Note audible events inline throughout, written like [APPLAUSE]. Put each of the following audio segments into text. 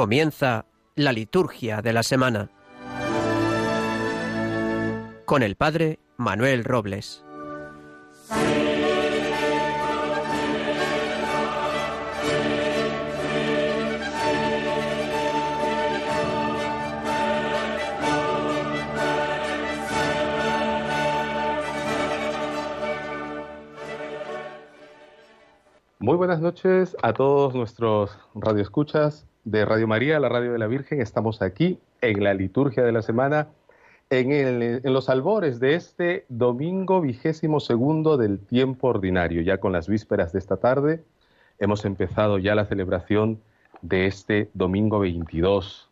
Comienza la liturgia de la semana con el Padre Manuel Robles. Muy buenas noches a todos nuestros radioescuchas de Radio María, la Radio de la Virgen. Estamos aquí en la liturgia de la semana, en, los albores de este domingo vigésimo segundo del tiempo ordinario, ya con las vísperas de esta tarde. Hemos empezado ya la celebración de este domingo 22.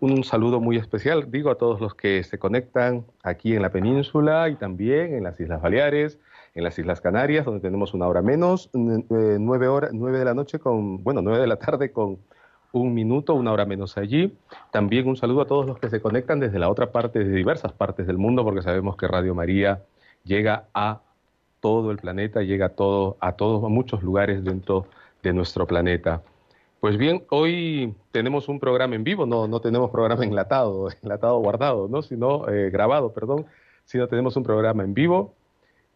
Un saludo muy especial, digo, a todos los que se conectan aquí en la península y también en las Islas Baleares, en las Islas Canarias, donde tenemos una hora menos, eh, nueve, nueve de la noche con, bueno, nueve de la tarde con un minuto, una hora menos allí. También un saludo a todos los que se conectan desde la otra parte, de diversas partes del mundo, porque sabemos que Radio María llega a todo el planeta, llega a, todo, a todos, a muchos lugares dentro de nuestro planeta. Pues bien, hoy tenemos un programa en vivo, no, no tenemos programa enlatado, [LAUGHS] enlatado guardado, ¿no? sino eh, grabado, perdón, sino tenemos un programa en vivo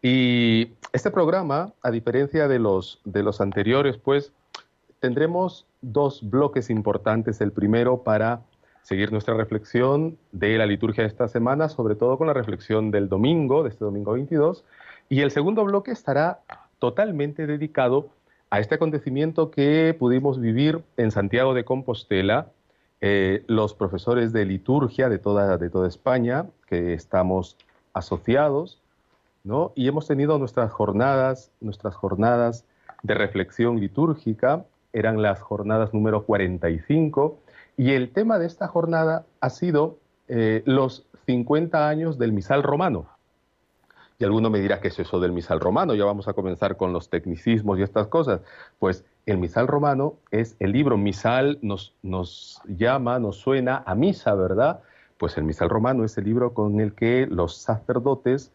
y este programa, a diferencia de los, de los anteriores, pues tendremos dos bloques importantes. El primero para seguir nuestra reflexión de la liturgia de esta semana, sobre todo con la reflexión del domingo, de este domingo 22. Y el segundo bloque estará totalmente dedicado a este acontecimiento que pudimos vivir en Santiago de Compostela, eh, los profesores de liturgia de toda, de toda España, que estamos asociados, y hemos tenido nuestras jornadas, nuestras jornadas de reflexión litúrgica, eran las jornadas número 45, y el tema de esta jornada ha sido eh, los 50 años del misal romano. Y alguno me dirá, ¿qué es eso del misal romano? Ya vamos a comenzar con los tecnicismos y estas cosas. Pues el misal romano es el libro, misal nos, nos llama, nos suena a misa, ¿verdad? Pues el misal romano es el libro con el que los sacerdotes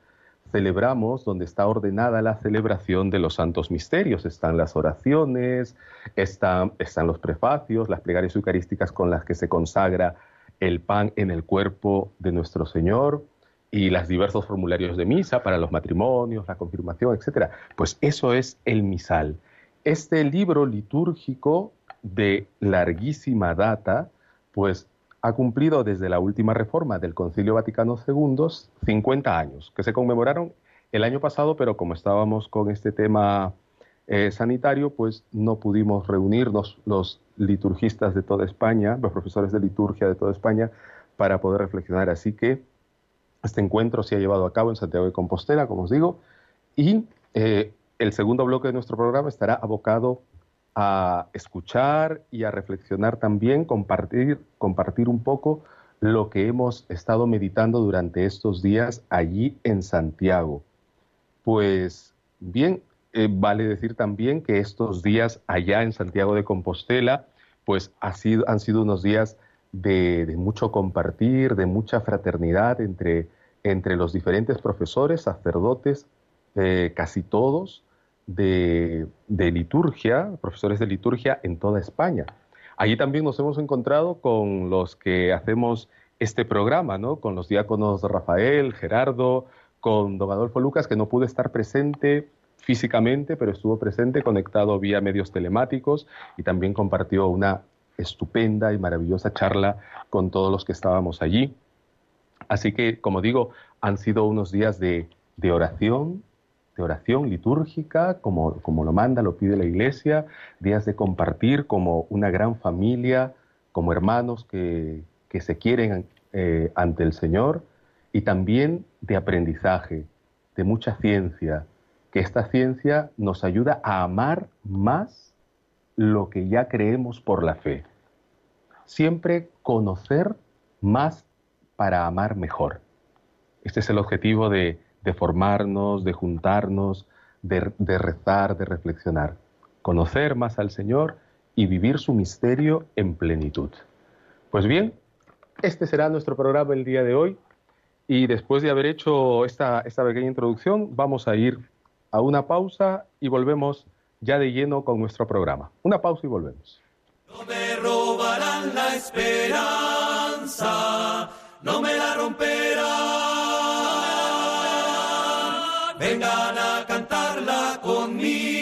celebramos donde está ordenada la celebración de los santos misterios. Están las oraciones, están, están los prefacios, las plegarias eucarísticas con las que se consagra el pan en el cuerpo de nuestro Señor y los diversos formularios de misa para los matrimonios, la confirmación, etc. Pues eso es el misal. Este libro litúrgico de larguísima data, pues ha cumplido desde la última reforma del Concilio Vaticano II 50 años, que se conmemoraron el año pasado, pero como estábamos con este tema eh, sanitario, pues no pudimos reunirnos los liturgistas de toda España, los profesores de liturgia de toda España, para poder reflexionar. Así que este encuentro se ha llevado a cabo en Santiago de Compostela, como os digo, y eh, el segundo bloque de nuestro programa estará abocado a escuchar y a reflexionar también, compartir, compartir un poco lo que hemos estado meditando durante estos días allí en Santiago. Pues bien, eh, vale decir también que estos días allá en Santiago de Compostela, pues ha sido, han sido unos días de, mucho compartir, de mucha fraternidad entre, entre los diferentes profesores, sacerdotes, eh, casi todos, de, liturgia, profesores de liturgia en toda España. Allí también nos hemos encontrado con los que hacemos este programa, ¿no? con los diáconos Rafael, Gerardo, con don Adolfo Lucas, que no pudo estar presente físicamente, pero estuvo presente, conectado vía medios telemáticos y también compartió una estupenda y maravillosa charla con todos los que estábamos allí. Así que, como digo, han sido unos días de, de oración, de oración litúrgica, como, como lo manda, lo pide la Iglesia, días de compartir como una gran familia, como hermanos que, que se quieren eh, ante el Señor, y también de aprendizaje, de mucha ciencia, que esta ciencia nos ayuda a amar más lo que ya creemos por la fe. Siempre conocer más para amar mejor. Este es el objetivo de, de formarnos, de juntarnos, de, rezar, de reflexionar, conocer más al Señor y vivir su misterio en plenitud. Pues bien, este será nuestro programa el día de hoy y después de haber hecho esta, esta pequeña introducción vamos a ir a una pausa y volvemos ya de lleno con nuestro programa. Una pausa y volvemos. No me robarán la esperanza, no me la romperán. me.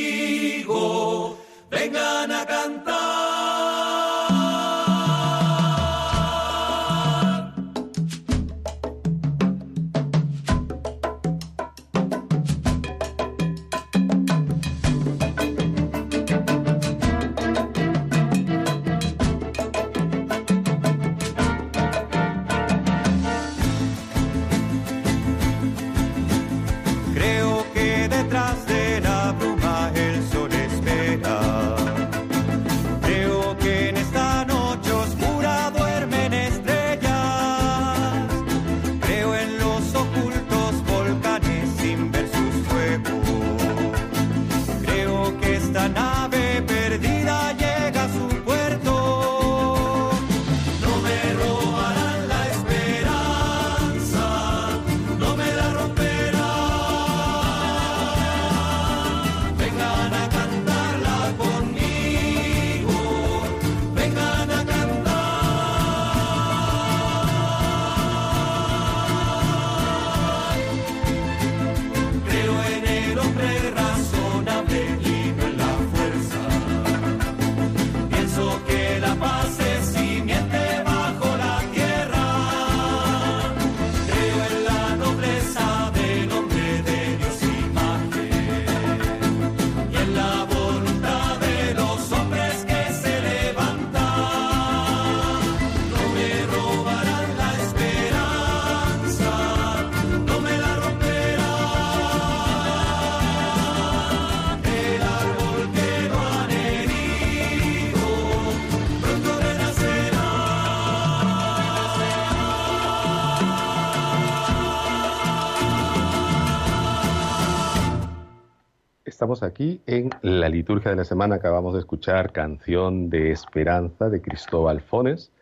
Estamos aquí en la liturgia de la semana. Acabamos de escuchar Canción de Esperanza de Cristóbal Fones,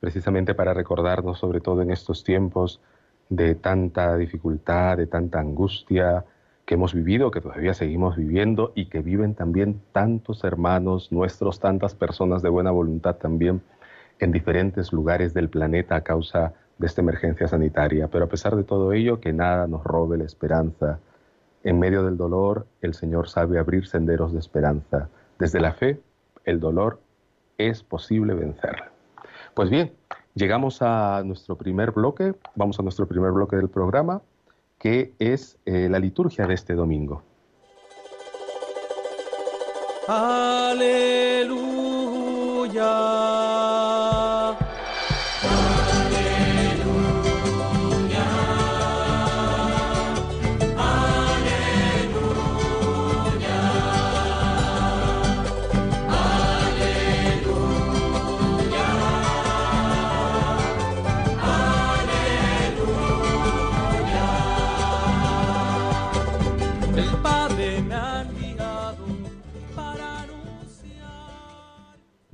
precisamente para recordarnos, sobre todo en estos tiempos de tanta dificultad, de tanta angustia que hemos vivido, que todavía seguimos viviendo y que viven también tantos hermanos nuestros, tantas personas de buena voluntad también en diferentes lugares del planeta a causa de esta emergencia sanitaria. Pero a pesar de todo ello, que nada nos robe la esperanza en medio del dolor, el Señor sabe abrir senderos de esperanza. Desde la fe, el dolor es posible vencerlo. Pues bien, llegamos a nuestro primer bloque, vamos a nuestro primer bloque del programa, que es eh, la liturgia de este domingo. Aleluya.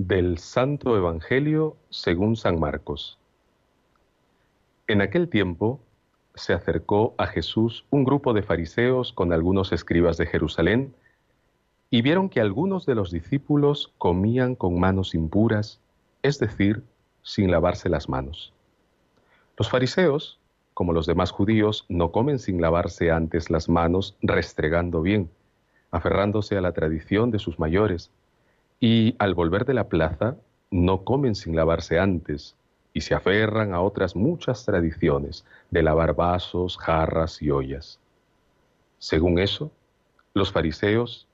Del Santo Evangelio según San Marcos. En aquel tiempo se acercó a Jesús un grupo de fariseos con algunos escribas de Jerusalén y vieron que algunos de los discípulos comían con manos impuras, es decir, sin lavarse las manos. Los fariseos, como los demás judíos, no comen sin lavarse antes las manos restregando bien, aferrándose a la tradición de sus mayores, y al volver de la plaza no comen sin lavarse antes y se aferran a otras muchas tradiciones de lavar vasos, jarras y ollas. Según eso, los fariseos,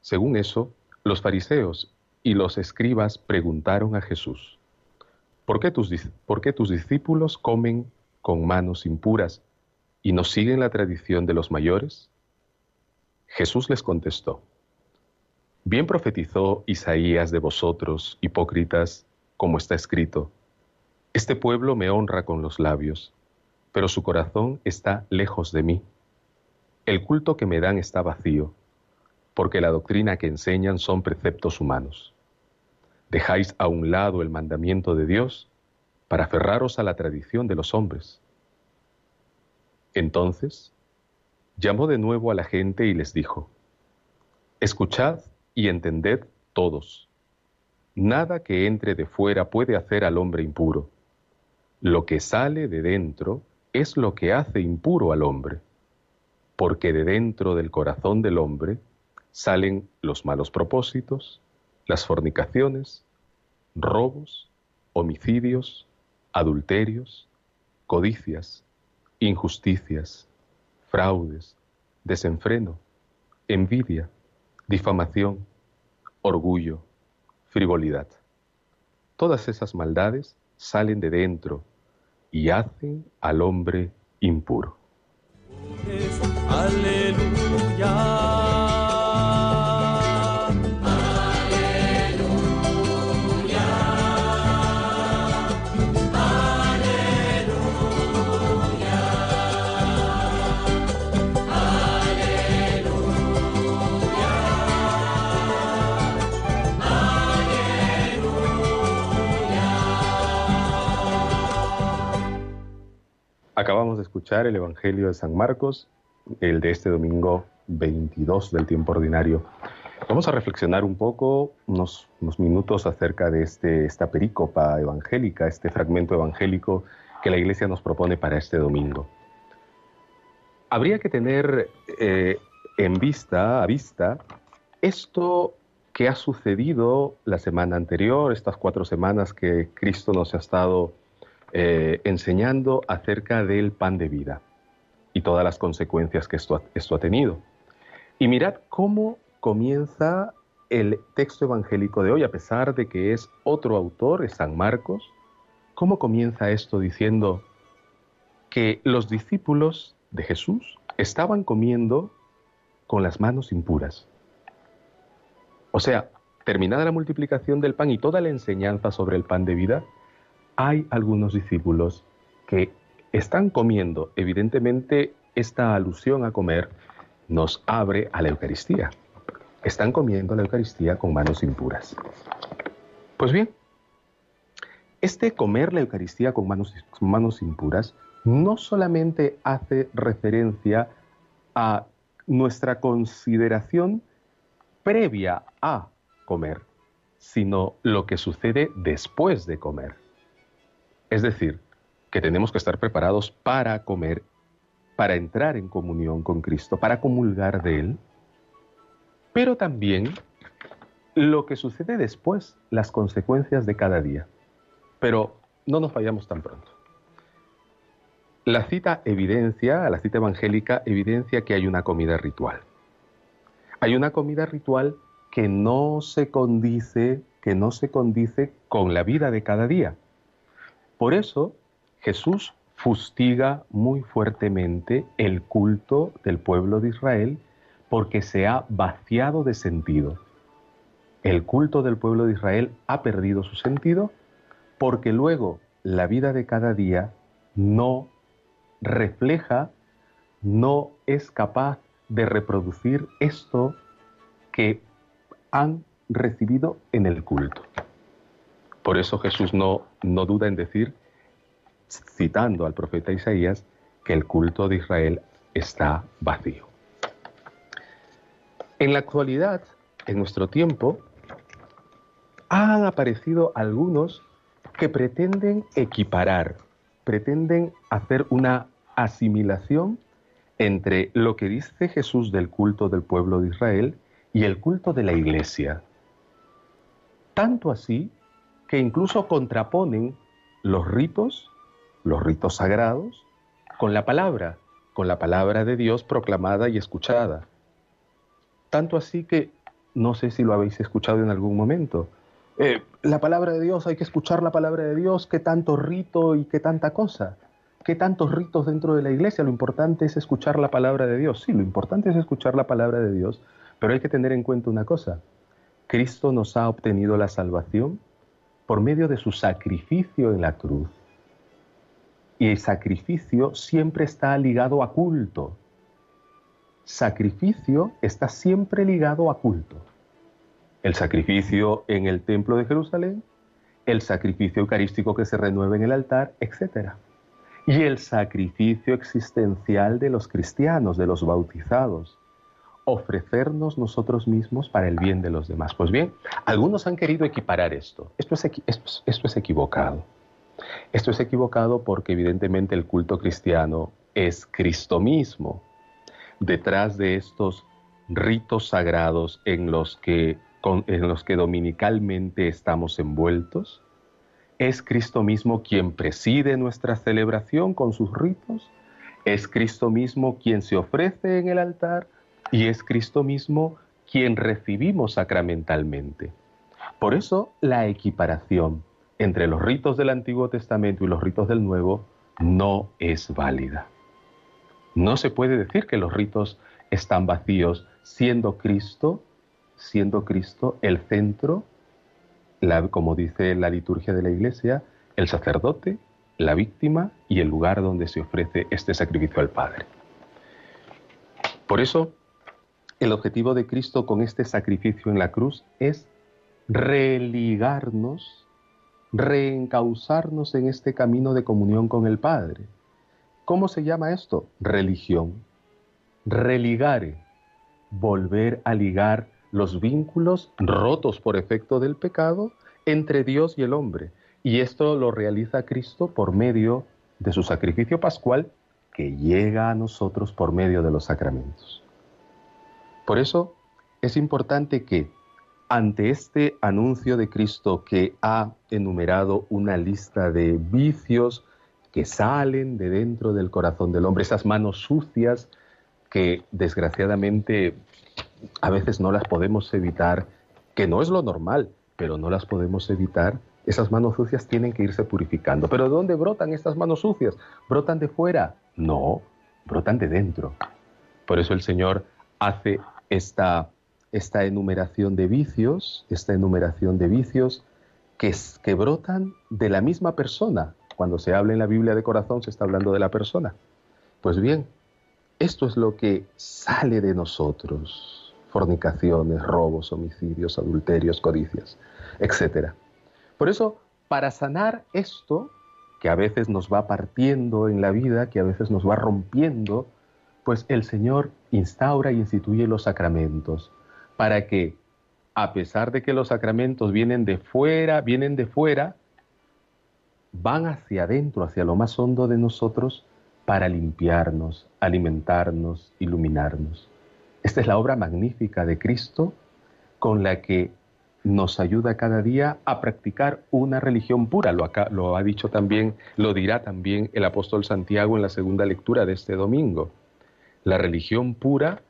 según eso, los fariseos y los escribas preguntaron a Jesús, ¿por qué tus, por qué tus discípulos comen con manos impuras y no siguen la tradición de los mayores? Jesús les contestó, Bien profetizó Isaías de vosotros, hipócritas, como está escrito, Este pueblo me honra con los labios, pero su corazón está lejos de mí. El culto que me dan está vacío, porque la doctrina que enseñan son preceptos humanos. Dejáis a un lado el mandamiento de Dios para aferraros a la tradición de los hombres. Entonces, llamó de nuevo a la gente y les dijo, Escuchad y entended todos. Nada que entre de fuera puede hacer al hombre impuro. Lo que sale de dentro es lo que hace impuro al hombre, porque de dentro del corazón del hombre salen los malos propósitos, las fornicaciones, robos, homicidios, adulterios, codicias, injusticias, fraudes, desenfreno, envidia, difamación, orgullo, frivolidad. Todas esas maldades salen de dentro y hacen al hombre impuro. Aleluya. Acabamos de escuchar el Evangelio de San Marcos, el de este domingo 22 del tiempo ordinario. Vamos a reflexionar un poco, unos, minutos acerca de este, esta perícopa evangélica, este fragmento evangélico que la Iglesia nos propone para este domingo. Habría que tener eh, en vista, a vista, esto que ha sucedido la semana anterior, estas cuatro semanas que Cristo nos ha estado eh, enseñando acerca del pan de vida y todas las consecuencias que esto, esto ha tenido. Y mirad cómo comienza el texto evangélico de hoy, a pesar de que es otro autor, es San Marcos, cómo comienza esto diciendo que los discípulos de Jesús estaban comiendo con las manos impuras. O sea, terminada la multiplicación del pan y toda la enseñanza sobre el pan de vida, hay algunos discípulos que están comiendo, evidentemente esta alusión a comer nos abre a la Eucaristía. Están comiendo la Eucaristía con manos impuras. Pues bien, este comer la Eucaristía con manos, manos impuras no solamente hace referencia a nuestra consideración previa a comer, sino lo que sucede después de comer. Es decir, que tenemos que estar preparados para comer, para entrar en comunión con Cristo, para comulgar de Él, pero también lo que sucede después, las consecuencias de cada día. Pero no nos vayamos tan pronto. La cita evidencia, la cita evangélica evidencia que hay una comida ritual. Hay una comida ritual que no se condice, que no se condice con la vida de cada día. Por eso Jesús fustiga muy fuertemente el culto del pueblo de Israel porque se ha vaciado de sentido. El culto del pueblo de Israel ha perdido su sentido porque luego la vida de cada día no refleja, no es capaz de reproducir esto que han recibido en el culto. Por eso Jesús no, no duda en decir, citando al profeta Isaías, que el culto de Israel está vacío. En la actualidad, en nuestro tiempo, han aparecido algunos que pretenden equiparar, pretenden hacer una asimilación entre lo que dice Jesús del culto del pueblo de Israel y el culto de la iglesia. Tanto así que incluso contraponen los ritos, los ritos sagrados, con la palabra, con la palabra de Dios proclamada y escuchada. Tanto así que, no sé si lo habéis escuchado en algún momento, eh, la palabra de Dios, hay que escuchar la palabra de Dios, qué tanto rito y qué tanta cosa, qué tantos ritos dentro de la iglesia, lo importante es escuchar la palabra de Dios. Sí, lo importante es escuchar la palabra de Dios, pero hay que tener en cuenta una cosa, Cristo nos ha obtenido la salvación por medio de su sacrificio en la cruz. Y el sacrificio siempre está ligado a culto. Sacrificio está siempre ligado a culto. El sacrificio en el templo de Jerusalén, el sacrificio eucarístico que se renueva en el altar, etc. Y el sacrificio existencial de los cristianos, de los bautizados. Ofrecernos nosotros mismos para el bien de los demás. Pues bien, algunos han querido equiparar esto. Esto es, esto, es equivocado. Esto es equivocado porque evidentemente el culto cristiano es Cristo mismo. Detrás de estos ritos sagrados en los que, en los que dominicalmente estamos envueltos, es Cristo mismo quien preside nuestra celebración con sus ritos, es Cristo mismo quien se ofrece en el altar y es Cristo mismo quien recibimos sacramentalmente. Por eso la equiparación entre los ritos del Antiguo Testamento y los ritos del Nuevo no es válida. No se puede decir que los ritos están vacíos, siendo Cristo, siendo Cristo el centro, como dice la liturgia de la Iglesia, el sacerdote, la víctima y el lugar donde se ofrece este sacrificio al Padre. Por eso, el objetivo de Cristo con este sacrificio en la cruz es religarnos, reencauzarnos en este camino de comunión con el Padre. ¿Cómo se llama esto? Religión. Religare, volver a ligar los vínculos rotos por efecto del pecado entre Dios y el hombre. Y esto lo realiza Cristo por medio de su sacrificio pascual que llega a nosotros por medio de los sacramentos. Por eso es importante que ante este anuncio de Cristo que ha enumerado una lista de vicios que salen de dentro del corazón del hombre, esas manos sucias que desgraciadamente a veces no las podemos evitar, que no es lo normal, pero no las podemos evitar, esas manos sucias tienen que irse purificando. ¿Pero de dónde brotan estas manos sucias? ¿Brotan de fuera? No, brotan de dentro. Por eso el Señor hace esta, esta enumeración de vicios, esta enumeración de vicios que, que brotan de la misma persona. Cuando se habla en la Biblia de corazón se está hablando de la persona. Pues bien, esto es lo que sale de nosotros. Fornicaciones, robos, homicidios, adulterios, codicias, etc. Por eso, para sanar esto, que a veces nos va partiendo en la vida, que a veces nos va rompiendo, pues el Señor instaura y instituye los sacramentos para que, a pesar de que los sacramentos vienen de fuera, vienen de fuera, van hacia adentro, hacia lo más hondo de nosotros, para limpiarnos, alimentarnos, iluminarnos. Esta es la obra magnífica de Cristo con la que nos ayuda cada día a practicar una religión pura. Lo, lo ha dicho también, lo dirá también el apóstol Santiago en la segunda lectura de este domingo. La religión pura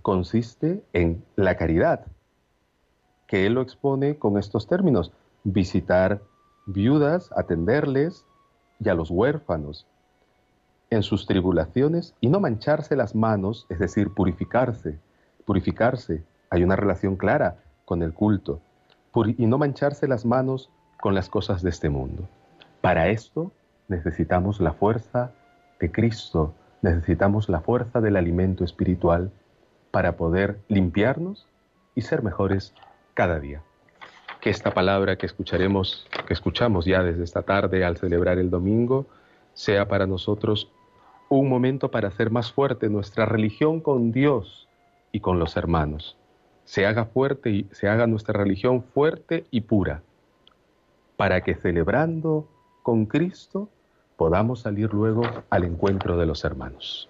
consiste en la caridad, que él lo expone con estos términos, visitar viudas, atenderles y a los huérfanos en sus tribulaciones y no mancharse las manos, es decir, purificarse, purificarse. Hay una relación clara con el culto. y no mancharse las manos con las cosas de este mundo. Para esto necesitamos la fuerza de Cristo, necesitamos la fuerza del alimento espiritual para poder limpiarnos y ser mejores cada día. Que esta palabra que escucharemos, que escuchamos ya desde esta tarde al celebrar el domingo, sea para nosotros un momento para hacer más fuerte nuestra religión con Dios y con los hermanos. Se haga fuerte y se haga nuestra religión fuerte y pura, para que celebrando con Cristo podamos salir luego al encuentro de los hermanos.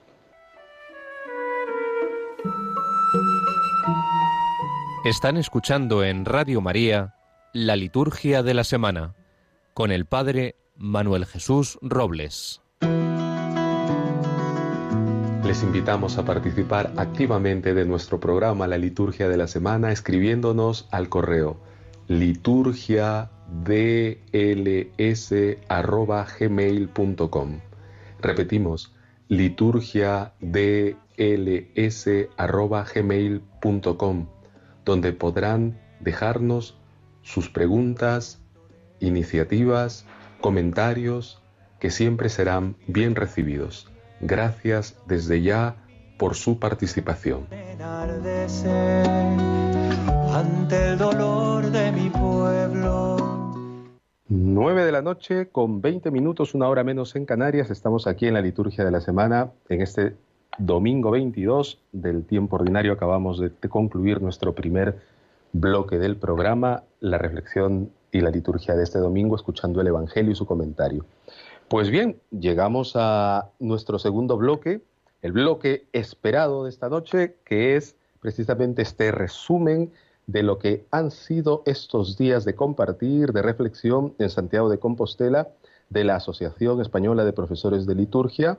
Están escuchando en Radio María la liturgia de la semana con el Padre Manuel Jesús Robles. Les invitamos a participar activamente de nuestro programa La Liturgia de la Semana escribiéndonos al correo liturgia dls@gmail.com. Repetimos, liturgia dls@gmail.com, donde podrán dejarnos sus preguntas, iniciativas, comentarios que siempre serán bien recibidos. Gracias desde ya por su participación ante el dolor de mi pueblo. 9 de la noche con 20 minutos, una hora menos en Canarias. Estamos aquí en la liturgia de la semana, en este domingo 22 del tiempo ordinario. Acabamos de, concluir nuestro primer bloque del programa, la reflexión y la liturgia de este domingo, escuchando el Evangelio y su comentario. Pues bien, llegamos a nuestro segundo bloque, el bloque esperado de esta noche, que es precisamente este resumen de lo que han sido estos días de compartir, de reflexión en Santiago de Compostela de la Asociación Española de Profesores de Liturgia,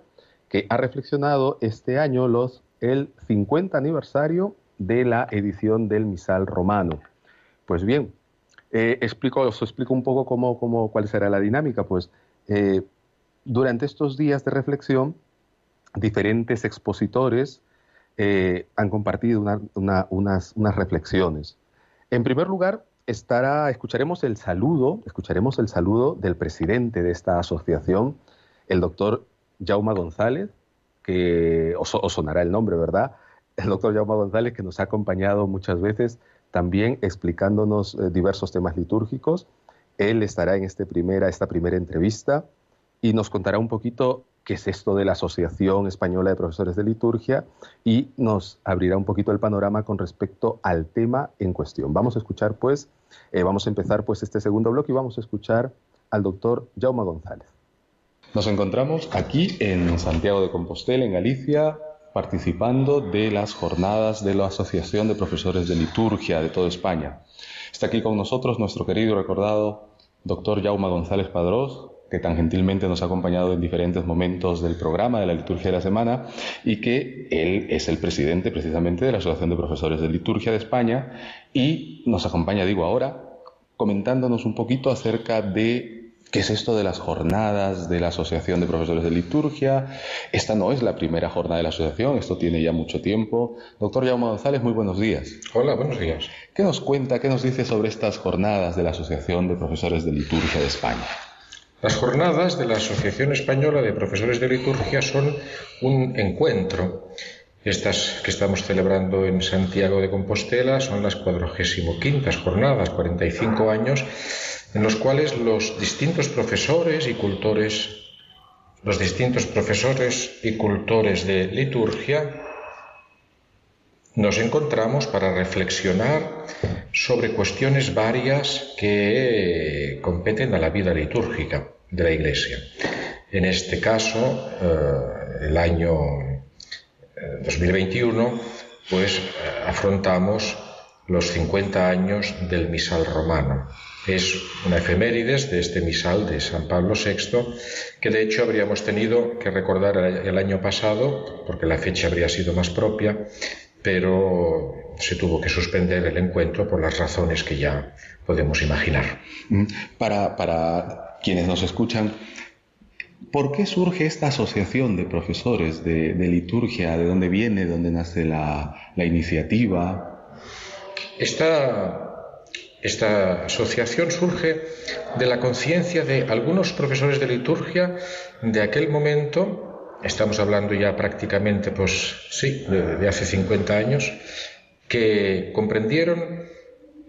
que ha reflexionado este año los, el 50 aniversario de la edición del Misal Romano. Pues bien, eh, explico, os explico un poco cómo, cómo, cuál será la dinámica. Pues eh, durante estos días de reflexión, diferentes expositores eh, han compartido unas, unas reflexiones. En primer lugar, estará, escucharemos el saludo, escucharemos el saludo del presidente de esta asociación, el doctor Jauma González, que os, sonará el nombre, ¿verdad? El doctor Jauma González, que nos ha acompañado muchas veces también explicándonos eh, diversos temas litúrgicos. Él estará en este primera, esta primera entrevista y nos contará un poquito qué es esto de la Asociación Española de Profesores de Liturgia y nos abrirá un poquito el panorama con respecto al tema en cuestión. Vamos a escuchar pues, eh, vamos a empezar pues este segundo bloque y vamos a escuchar al doctor Jaume González. Nos encontramos aquí en Santiago de Compostela, en Galicia, participando de las jornadas de la Asociación de Profesores de Liturgia de toda España. Está aquí con nosotros nuestro querido y recordado doctor Jaume González Padrós, que tan gentilmente nos ha acompañado en diferentes momentos del programa de la liturgia de la semana y que él es el presidente precisamente de la Asociación de Profesores de Liturgia de España y nos acompaña, digo ahora, comentándonos un poquito acerca de ¿Qué es esto de las jornadas de la Asociación de Profesores de Liturgia? Esta no es la primera jornada de la asociación, esto tiene ya mucho tiempo. Doctor Jaume González, muy buenos días. Hola, buenos días. ¿Qué nos cuenta, qué nos dice sobre estas jornadas de la Asociación de Profesores de Liturgia de España? Las jornadas de la Asociación Española de Profesores de Liturgia son un encuentro. Estas que estamos celebrando en Santiago de Compostela son las 45 jornadas, 45 años, en los cuales los distintos profesores y cultores, los distintos profesores y cultores de liturgia nos encontramos para reflexionar sobre cuestiones varias que competen a la vida litúrgica de la Iglesia. En este caso, eh, el año 2021, eh, pues eh, afrontamos los 50 años del misal romano. Es una efemérides de este misal de San Pablo VI, que de hecho habríamos tenido que recordar el año pasado, porque la fecha habría sido más propia, pero se tuvo que suspender el encuentro por las razones que ya podemos imaginar. Mm. Para, quienes nos escuchan, ¿por qué surge esta asociación de profesores de, liturgia? ¿De dónde viene? ¿De dónde nace la, iniciativa? Esta, esta asociación surge de la conciencia de algunos profesores de liturgia de aquel momento estamos hablando ya prácticamente, pues sí, de, hace 50 años, que comprendieron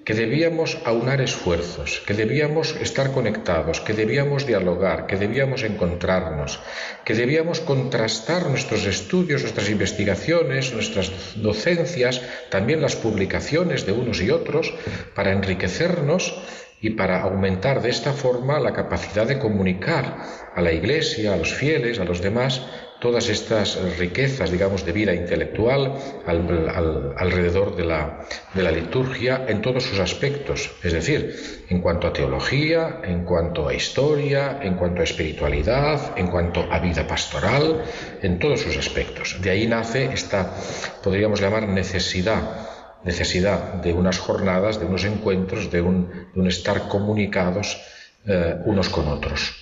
que debíamos aunar esfuerzos, que debíamos estar conectados, que debíamos dialogar, que debíamos encontrarnos, que debíamos contrastar nuestros estudios, nuestras investigaciones, nuestras docencias, también las publicaciones de unos y otros, para enriquecernos y para aumentar de esta forma la capacidad de comunicar a la Iglesia, a los fieles, a los demás, todas estas riquezas, digamos, de vida intelectual alrededor de la, de la liturgia en todos sus aspectos, es decir, en cuanto a teología, en cuanto a historia, en cuanto a espiritualidad, en cuanto a vida pastoral, en todos sus aspectos. De ahí nace esta, podríamos llamar, necesidad necesidad de unas jornadas, de unos encuentros, de un, estar comunicados eh, unos con otros.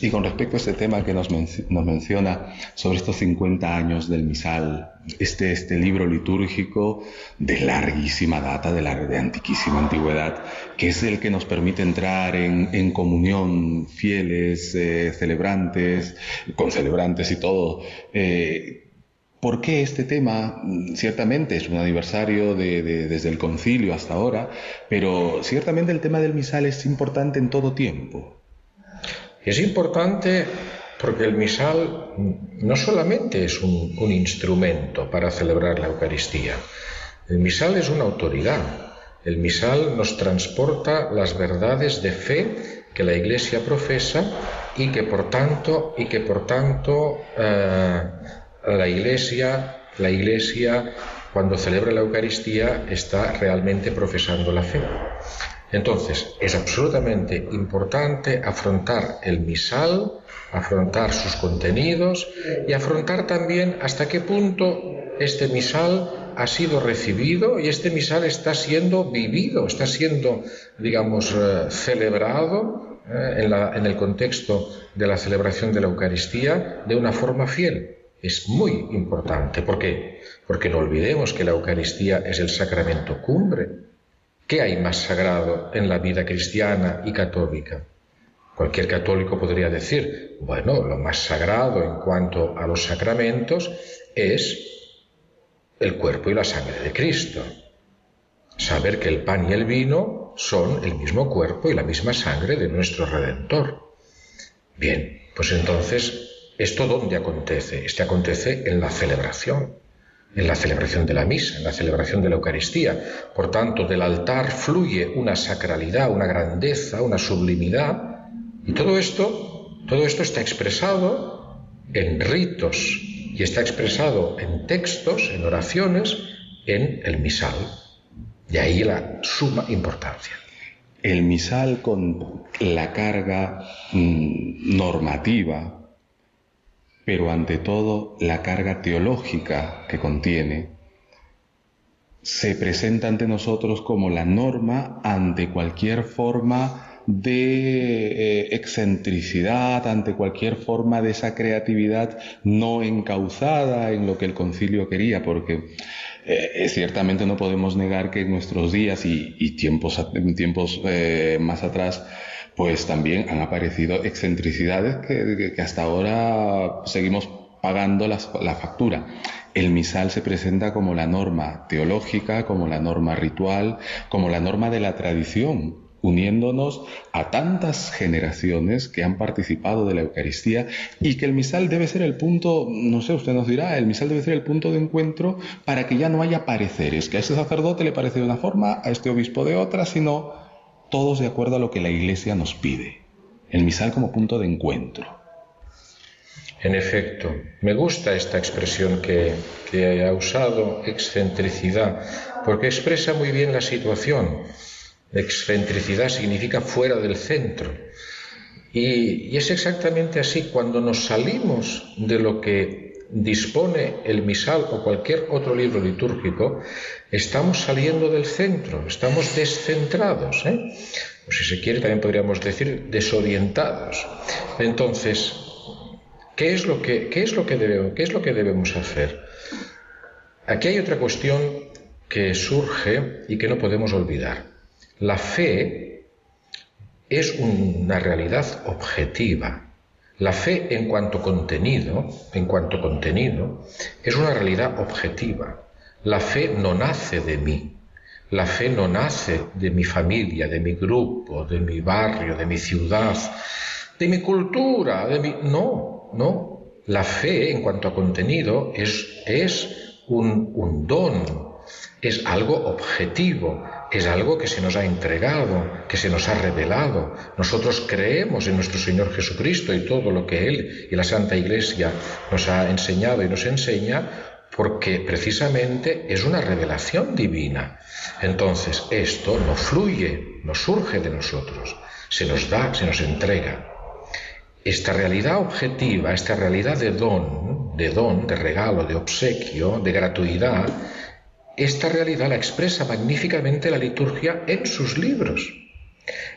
Y con respecto a este tema que nos, menciona sobre estos 50 años del misal, este, este libro litúrgico de larguísima data, de, la, de antiquísima antigüedad, que es el que nos permite entrar en, comunión fieles, eh, celebrantes, con celebrantes y todo. Eh, ¿Por qué este tema? Ciertamente es un aniversario desde el concilio hasta ahora, pero ciertamente el tema del misal es importante en todo tiempo. Es importante Porque el misal no solamente es un, un instrumento para celebrar la Eucaristía, el misal es una autoridad. El misal nos transporta las verdades de fe que la Iglesia profesa y que por tanto, y que por tanto eh, la Iglesia, la Iglesia cuando celebra la Eucaristía está realmente profesando la fe. Entonces, es absolutamente importante afrontar el misal, afrontar sus contenidos y afrontar también hasta qué punto este misal ha sido recibido y este misal está siendo vivido, está siendo, digamos, eh, celebrado eh, en, en el contexto de la celebración de la Eucaristía de una forma fiel. Es muy importante. ¿Por qué? Porque no olvidemos que la Eucaristía es el sacramento cumbre ¿Qué hay más sagrado en la vida cristiana y católica? Cualquier católico podría decir, bueno, lo más sagrado en cuanto a los sacramentos es el cuerpo y la sangre de Cristo. Saber que el pan y el vino son el mismo cuerpo y la misma sangre de nuestro Redentor. Bien, pues entonces, ¿esto dónde acontece? Este acontece en la celebración en la celebración de la misa, en la celebración de la Eucaristía. Por tanto, del altar fluye una sacralidad, una grandeza, una sublimidad, y todo esto, todo esto está expresado en ritos y está expresado en textos, en oraciones, en el misal. De ahí la suma importancia. El misal con la carga mm, normativa pero ante todo la carga teológica que contiene, se presenta ante nosotros como la norma ante cualquier forma de eh, excentricidad, ante cualquier forma de esa creatividad no encauzada en lo que el concilio quería, porque eh, ciertamente no podemos negar que en nuestros días y, tiempos, eh, más atrás, pues también han aparecido excentricidades que, hasta ahora seguimos pagando la factura. El misal se presenta como la norma teológica, como la norma ritual, como la norma de la tradición, uniéndonos a tantas generaciones que han participado de la Eucaristía y que el misal debe ser el punto, no sé, usted nos dirá, el misal debe ser el punto de encuentro para que ya no haya pareceres, que a ese sacerdote le parece de una forma, a este obispo de otra, sino todos de acuerdo a lo que la Iglesia nos pide. El misal como punto de encuentro. En efecto, me gusta esta expresión que, que ha usado, excentricidad, porque expresa muy bien la situación. Excentricidad significa fuera del centro. Y, y, es exactamente así, cuando nos salimos de lo que dispone el misal o cualquier otro libro litúrgico, estamos saliendo del centro, estamos descentrados, ¿eh? o si se quiere también podríamos decir desorientados. Entonces, ¿qué es lo que, qué es lo que, debemos, qué es lo que debemos hacer? Aquí hay otra cuestión que surge y que no podemos olvidar. La fe es una realidad objetiva, la fe en cuanto contenido, en cuanto contenido, es una realidad objetiva. La fe no nace de mí. La fe no nace de mi familia, de mi grupo, de mi barrio, de mi ciudad, de mi cultura, de mi... No, no. La fe en cuanto a contenido es, es un, un don, es algo objetivo, es algo que se nos ha entregado, que se nos ha revelado. Nosotros creemos en nuestro Señor Jesucristo y todo lo que Él y la Santa Iglesia nos ha enseñado y nos enseña, porque precisamente es una revelación divina. Entonces, esto no fluye, no surge de nosotros, se nos da, se nos entrega. Esta realidad objetiva, esta realidad de don, de don, de regalo, de obsequio, de gratuidad, esta realidad la expresa magníficamente la liturgia en sus libros.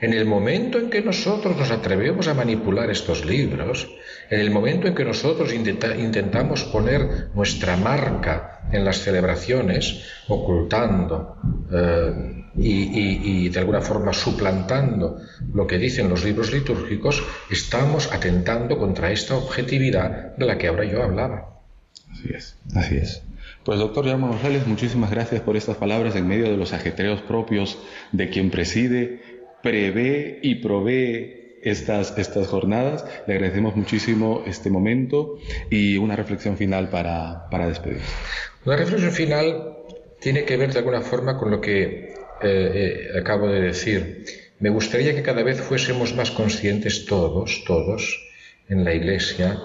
En el momento en que nosotros nos atrevemos a manipular estos libros, en el momento en que nosotros intentamos poner nuestra marca en las celebraciones, ocultando eh, y, y de alguna forma suplantando lo que dicen los libros litúrgicos, estamos atentando contra esta objetividad de la que ahora yo hablaba. Así es, así es. Pues doctor Guillermo González, muchísimas gracias por estas palabras en medio de los ajetreos propios de quien preside, prevé y provee estas, estas jornadas. Le agradecemos muchísimo este momento y una reflexión final para, para despedirse. Una reflexión final tiene que ver de alguna forma con lo que eh, eh, acabo de decir. Me gustaría que cada vez fuésemos más conscientes todos, todos, en la Iglesia,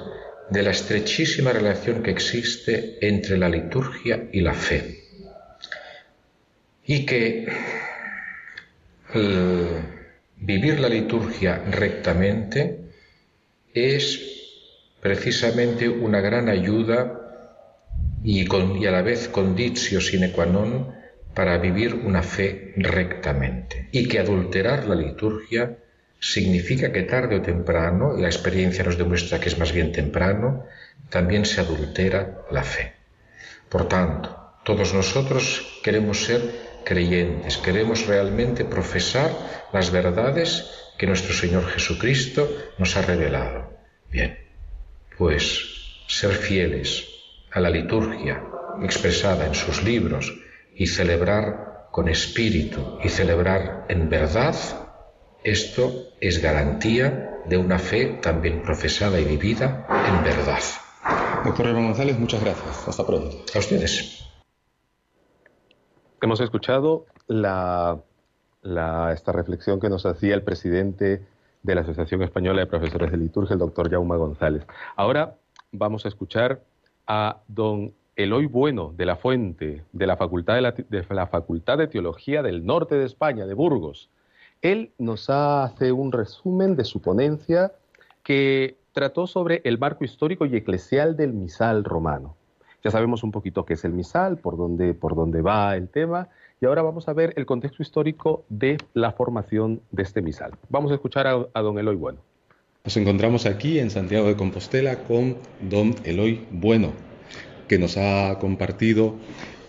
de la estrechísima relación que existe entre la liturgia y la fe. Y que vivir la liturgia rectamente es precisamente una gran ayuda y, a la vez conditio sine qua non para vivir una fe rectamente. Y que adulterar la liturgia significa que tarde o temprano, y la experiencia nos demuestra que es más bien temprano, también se adultera la fe. Por tanto, todos nosotros queremos ser creyentes, queremos realmente profesar las verdades que nuestro Señor Jesucristo nos ha revelado. Bien, pues ser fieles a la liturgia expresada en sus libros y celebrar con espíritu y celebrar en verdad, esto es garantía de una fe también profesada y vivida en verdad. Doctor Iván González, muchas gracias. Hasta pronto. A ustedes. Hemos escuchado la, esta reflexión que nos hacía el presidente de la Asociación Española de Profesores de Liturgia, el doctor Jaume González. Ahora vamos a escuchar a don Eloy Bueno de la Fuente, de la Facultad de, la, Facultad de Teología del Norte de España, de Burgos. Él nos hace un resumen de su ponencia que trató sobre el marco histórico y eclesial del misal romano. Ya sabemos un poquito qué es el misal, por dónde, por dónde va el tema, y ahora vamos a ver el contexto histórico de la formación de este misal. Vamos a escuchar a, a don Eloy Bueno. Nos encontramos aquí en Santiago de Compostela con don Eloy Bueno, que nos ha compartido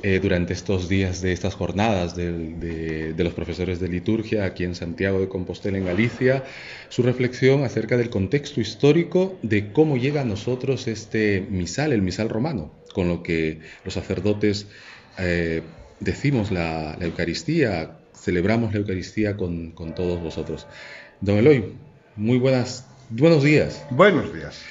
eh, durante estos días de estas jornadas de, los profesores de liturgia aquí en Santiago de Compostela, en Galicia, su reflexión acerca del contexto histórico de cómo llega a nosotros este misal, el misal romano, con lo que los sacerdotes eh, decimos la, Eucaristía, celebramos la Eucaristía con, con todos vosotros. Don Eloy, muy buenas Buenos días. Buenos días.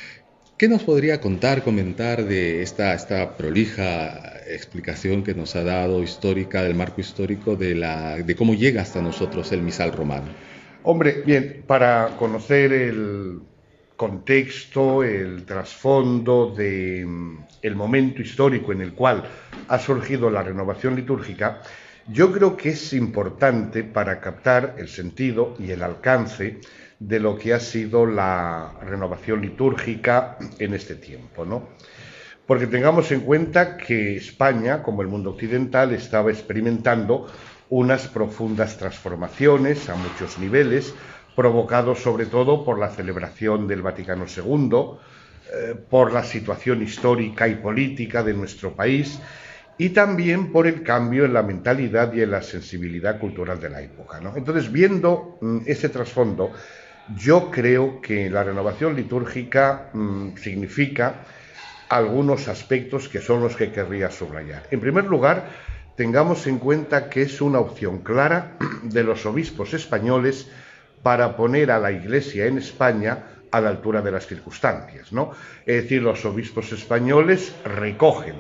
¿Qué nos podría contar, comentar de esta, esta prolija explicación que nos ha dado histórica, del marco histórico, de, la, de cómo llega hasta nosotros el misal romano? Hombre, bien, para conocer el contexto, el trasfondo del el momento histórico en el cual ha surgido la renovación litúrgica, yo creo que es importante para captar el sentido y el alcance de lo que ha sido la renovación litúrgica en este tiempo, ¿no? Porque tengamos en cuenta que España, como el mundo occidental, estaba experimentando unas profundas transformaciones a muchos niveles, provocados sobre todo por la celebración del Vaticano II, eh, por la situación histórica y política de nuestro país y también por el cambio en la mentalidad y en la sensibilidad cultural de la época. Entonces, viendo mm, ese trasfondo, yo creo que la renovación litúrgica mm, significa algunos aspectos que son los que querría subrayar. En primer lugar, tengamos en cuenta que es una opción clara [CLEARS THROAT] de los obispos españoles para poner a la Iglesia en España a la altura de las circunstancias. ¿no? Es decir, los obispos españoles recogen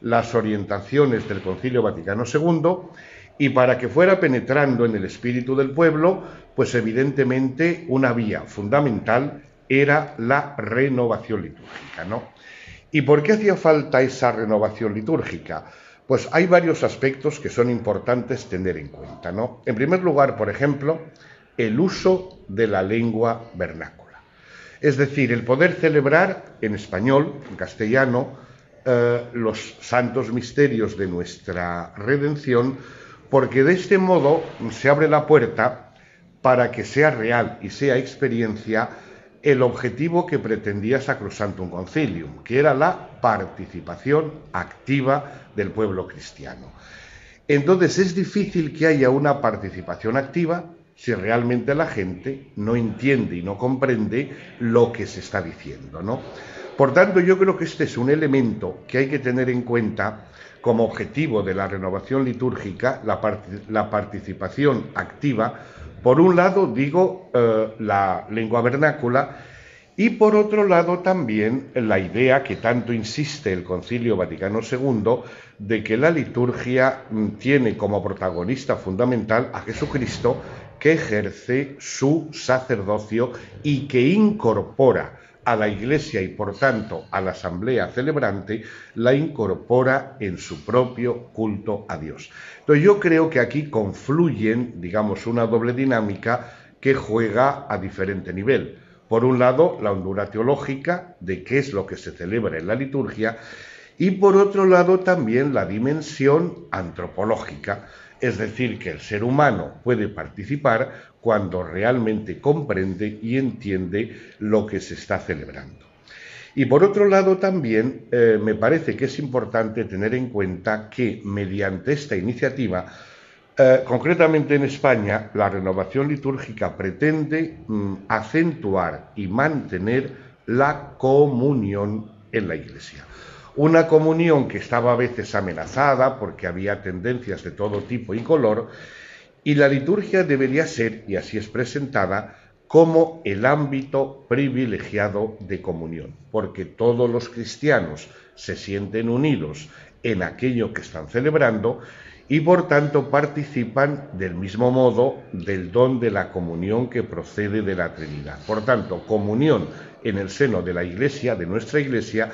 las orientaciones del Concilio Vaticano II y para que fuera penetrando en el espíritu del pueblo, pues evidentemente una vía fundamental era la renovación litúrgica, ¿no? ¿Y por qué hacía falta esa renovación litúrgica? Pues hay varios aspectos que son importantes tener en cuenta, ¿no? En primer lugar, por ejemplo, el uso de la lengua vernácula. Es decir, el poder celebrar en español, en castellano, eh, los santos misterios de nuestra redención, porque de este modo se abre la puerta para que sea real y sea experiencia el objetivo que pretendía Sacrosantum Concilium, que era la participación activa del pueblo cristiano. Entonces es difícil que haya una participación activa si realmente la gente no entiende y no comprende lo que se está diciendo, ¿no? Por tanto, yo creo que este es un elemento que hay que tener en cuenta como objetivo de la renovación litúrgica, la, participación activa, por un lado, digo, eh, la lengua vernácula, y por otro lado también la idea que tanto insiste el Concilio Vaticano II de que la liturgia mm, tiene como protagonista fundamental a Jesucristo que ejerce su sacerdocio y que incorpora a la Iglesia y por tanto a la Asamblea celebrante, la incorpora en su propio culto a Dios. Entonces yo creo que aquí confluyen, digamos, una doble dinámica que juega a diferente nivel. Por un lado, la hondura teológica de qué es lo que se celebra en la liturgia y por otro lado también la dimensión antropológica, es decir, que el ser humano puede participar cuando realmente comprende y entiende lo que se está celebrando. Y por otro lado también eh, me parece que es importante tener en cuenta que mediante esta iniciativa eh, concretamente en España, la renovación litúrgica pretende mm, acentuar y mantener la comunión en la Iglesia. Una comunión que estaba a veces amenazada porque había tendencias de todo tipo y color, y la liturgia debería ser, y así es presentada, como el ámbito privilegiado de comunión, porque todos los cristianos se sienten unidos en aquello que están celebrando y por tanto participan del mismo modo del don de la comunión que procede de la Trinidad. Por tanto, comunión en el seno de la Iglesia, de nuestra Iglesia,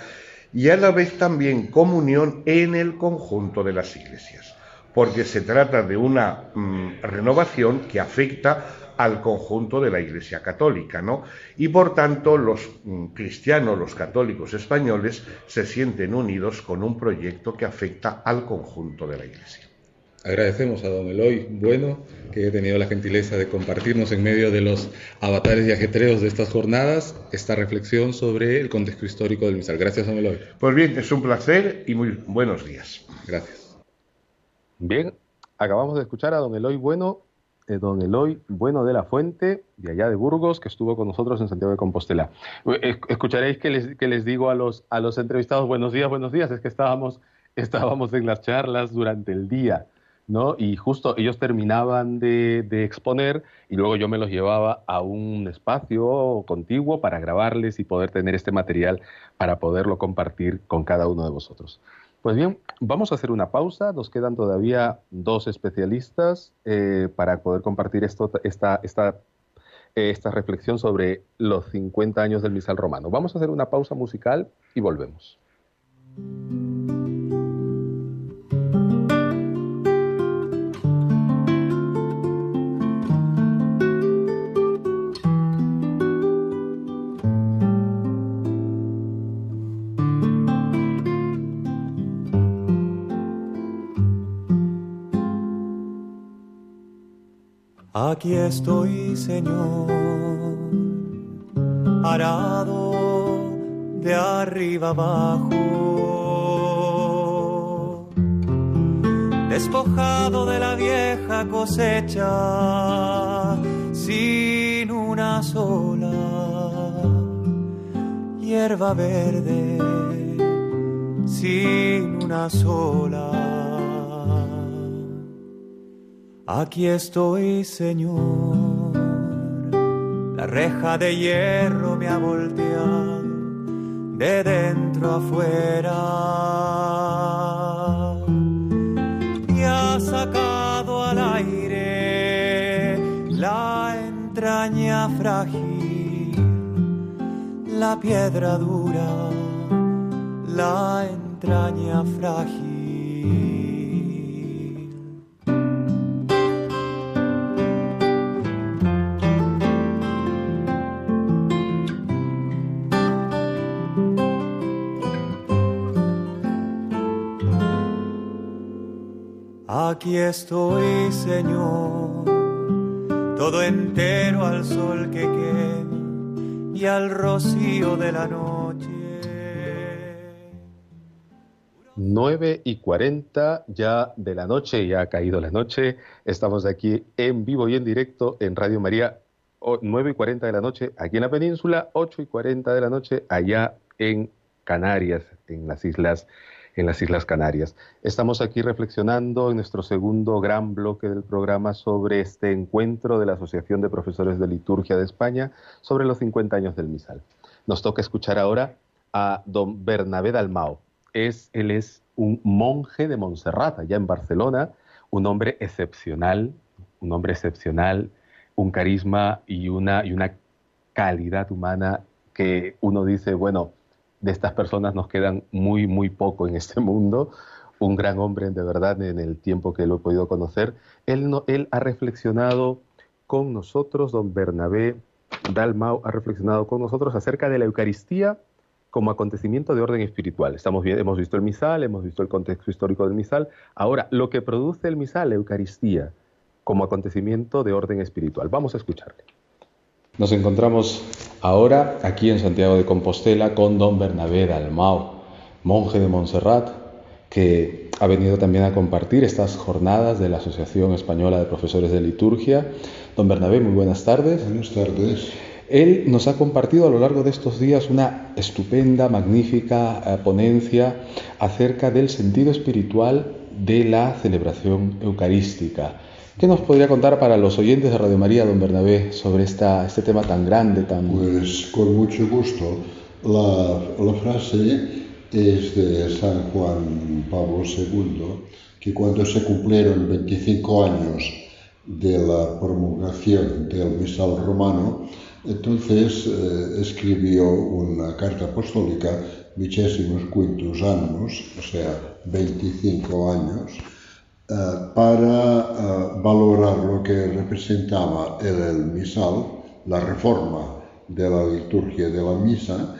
y a la vez también comunión en el conjunto de las iglesias, porque se trata de una mm, renovación que afecta al conjunto de la Iglesia Católica, ¿no? Y por tanto los mm, cristianos, los católicos españoles, se sienten unidos con un proyecto que afecta al conjunto de la Iglesia. Agradecemos a don Eloy Bueno que haya tenido la gentileza de compartirnos en medio de los avatares y ajetreos de estas jornadas esta reflexión sobre el contexto histórico del misal. Gracias, don Eloy. Pues bien, es un placer y muy buenos días. Gracias. Bien, acabamos de escuchar a don Eloy Bueno, eh, don Eloy Bueno de la Fuente, de allá de Burgos, que estuvo con nosotros en Santiago de Compostela. Eh, escucharéis que les, que les digo a los, a los entrevistados buenos días, buenos días, es que estábamos, estábamos en las charlas durante el día ¿no? Y justo ellos terminaban de, exponer y luego yo me los llevaba a un espacio contiguo para grabarles y poder tener este material para poderlo compartir con cada uno de vosotros. Pues bien, vamos a hacer una pausa. Nos quedan todavía dos especialistas eh, para poder compartir esta, esta, esta reflexión sobre los 50 años del misal romano. Vamos a hacer una pausa musical y volvemos. Aquí estoy, Señor, arado de arriba abajo, despojado de la vieja cosecha, sin una sola hierba verde, sin una sola Aquí estoy, Señor. La reja de hierro me ha volteado de dentro afuera y ha sacado al aire la entraña frágil, la piedra dura, la entraña frágil. Aquí estoy, Señor, todo entero al sol que quema y al rocío de la noche. 9 y 40 ya de la noche, ya ha caído la noche. Estamos aquí en vivo y en directo en Radio María, 9 y 40 de la noche aquí en la península, 8 y 40 de la noche allá en Canarias, en las islas en las Islas Canarias. Estamos aquí reflexionando en nuestro segundo gran bloque del programa sobre este encuentro de la Asociación de Profesores de Liturgia de España sobre los 50 años del misal. Nos toca escuchar ahora a don Bernabé Dalmao. Es, él es un monje de Montserrat, allá en Barcelona, un hombre excepcional, un hombre excepcional, un carisma y una, y una calidad humana que uno dice, bueno, de estas personas nos quedan muy, muy poco en este mundo. Un gran hombre, de verdad, en el tiempo que lo he podido conocer. Él, ha reflexionado con nosotros, don Bernabé Dalmau ha reflexionado con nosotros acerca de la Eucaristía como acontecimiento de orden espiritual. Estamos bien, hemos visto el misal, hemos visto el contexto histórico del misal. Ahora, lo que produce el misal, la Eucaristía, como acontecimiento de orden espiritual. Vamos a escucharle. Nos encontramos ahora aquí en Santiago de Compostela con don Bernabé Dalmau, monje de Montserrat, que ha venido también a compartir estas jornadas de la Asociación Española de Profesores de Liturgia. Don Bernabé, muy buenas tardes. Buenas tardes. Él nos ha compartido a lo largo de estos días una estupenda, magnífica eh, ponencia acerca del sentido espiritual de la celebración eucarística. ¿Qué nos podría contar para los oyentes de Radio María, don Bernabé, sobre esta, este tema tan grande? Tan... Pues con mucho gusto. La, frase es de San Juan Pablo II, que cuando se cumplieron 25 años de la promulgación del misal romano, entonces eh, escribió una carta apostólica, vicésimos quintus annus, o sea, 25 años, para eh, valorar lo que representaba el, misal, la reforma de la liturgia de la misa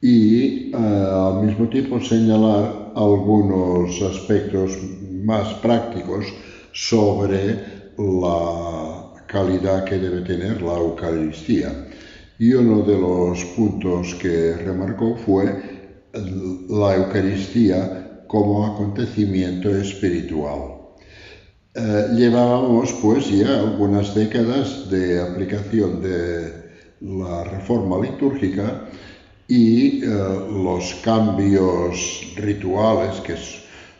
y eh, al mismo tiempo señalar algunos aspectos más prácticos sobre la calidad que debe tener la Eucaristía. Y uno de los puntos que remarcó fue la Eucaristía como acontecimiento espiritual. Eh, llevábamos pues ya algunas décadas de aplicación de la reforma litúrgica y eh, los cambios rituales que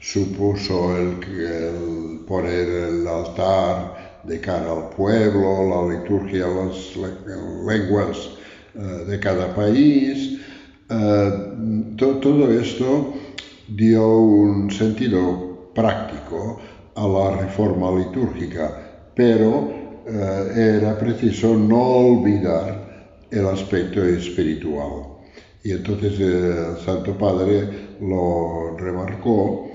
supuso el, poner el altar de cara al pueblo, la liturgia, las lenguas eh, de cada país, todo esto dio un sentido práctico a la reforma litúrgica, pero eh, era preciso no olvidar el aspecto espiritual. Y entonces el Santo Padre lo remarcó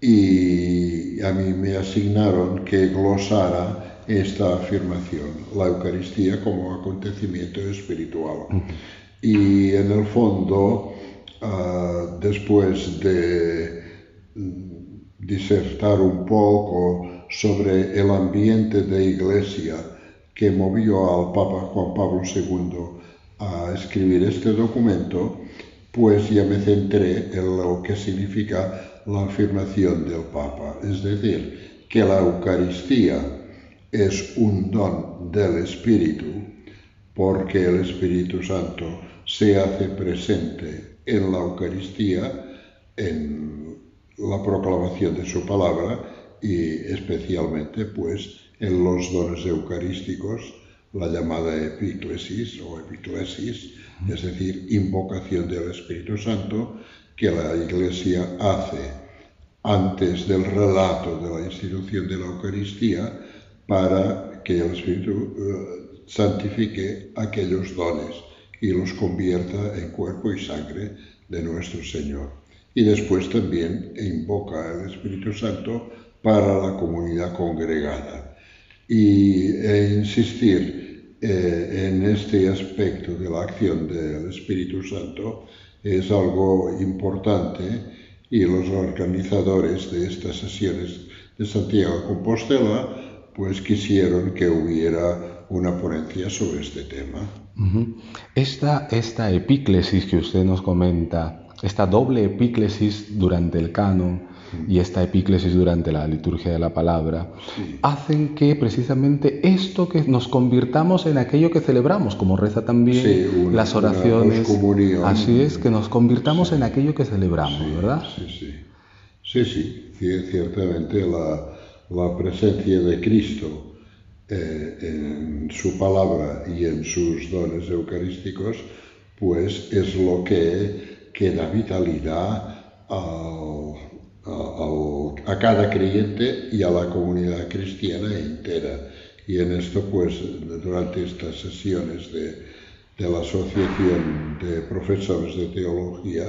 y a mí me asignaron que glosara esta afirmación, la Eucaristía como acontecimiento espiritual. Y en el fondo, ah, después de disertar un poco sobre el ambiente de iglesia que movió al Papa Juan Pablo II a escribir este documento, pues ya me centré en lo que significa la afirmación del Papa, es decir, que la Eucaristía es un don del Espíritu, porque el Espíritu Santo se hace presente en la Eucaristía, en la proclamación de su palabra y especialmente pues en los dones eucarísticos, la llamada epíclesis o epiclesis, es decir, invocación del Espíritu Santo que la Iglesia hace antes del relato de la institución de la Eucaristía para que el Espíritu eh, santifique aquellos dones y los convierta en cuerpo y sangre de nuestro Señor y después también invoca al Espíritu Santo para la comunidad congregada. Y e insistir eh, en este aspecto de la acción del Espíritu Santo es algo importante y los organizadores de estas sesiones de Santiago de Compostela pues quisieron que hubiera una ponencia sobre este tema. Esta, esta epíclesis que usted nos comenta esta doble epíclesis durante el canon y esta epíclesis durante la liturgia de la palabra, hacen que precisamente esto que nos convirtamos en aquello que celebramos, como reza también las oraciones. Así es, que nos convirtamos en aquello que celebramos, ¿verdad? Sí, sí. Sí, sí, ciertamente la, la presencia de Cristo eh, en su palabra y en sus dones eucarísticos, pues es lo que, que da vitalidad al, a, cada creyente y a la comunidad cristiana entera. Y en esto, pues, durante estas sesiones de, de la Asociación de Profesores de Teología,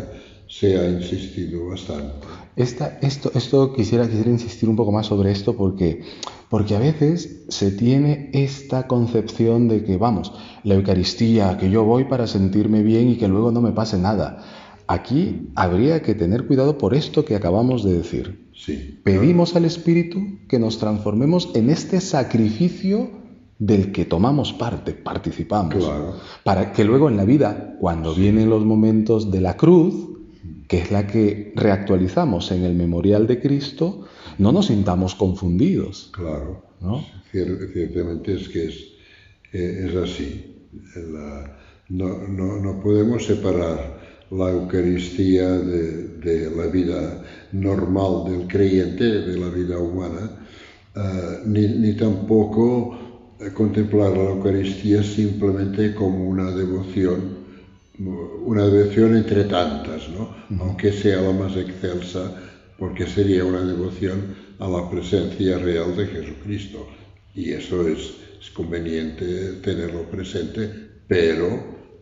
se ha insistido bastante. Esto, esto quisiera, quisiera insistir un poco más sobre esto porque, porque a veces se tiene esta concepción de que, vamos, la Eucaristía, que yo voy para sentirme bien y que luego no me pase nada. Aquí habría que tener cuidado por esto que acabamos de decir. Sí. Pedimos al Espíritu que nos transformemos en este sacrificio del que tomamos parte, participamos. Claro. Para que luego en la vida, cuando vienen los momentos de la cruz, que es la que reactualizamos en el memorial de Cristo, no nos sintamos confundidos. Claro. ¿no? Ciertamente es que es, eh, es así. La, no, no, no podemos separar la Eucaristía de, la vida normal del creyente, de la vida humana, eh, ni, tampoco contemplar la Eucaristía simplemente como una devoción, una devoción entre tantas, ¿no? aunque sea la más excelsa, porque sería una devoción a la presencia real de Jesucristo. Y eso es, es conveniente tenerlo presente, pero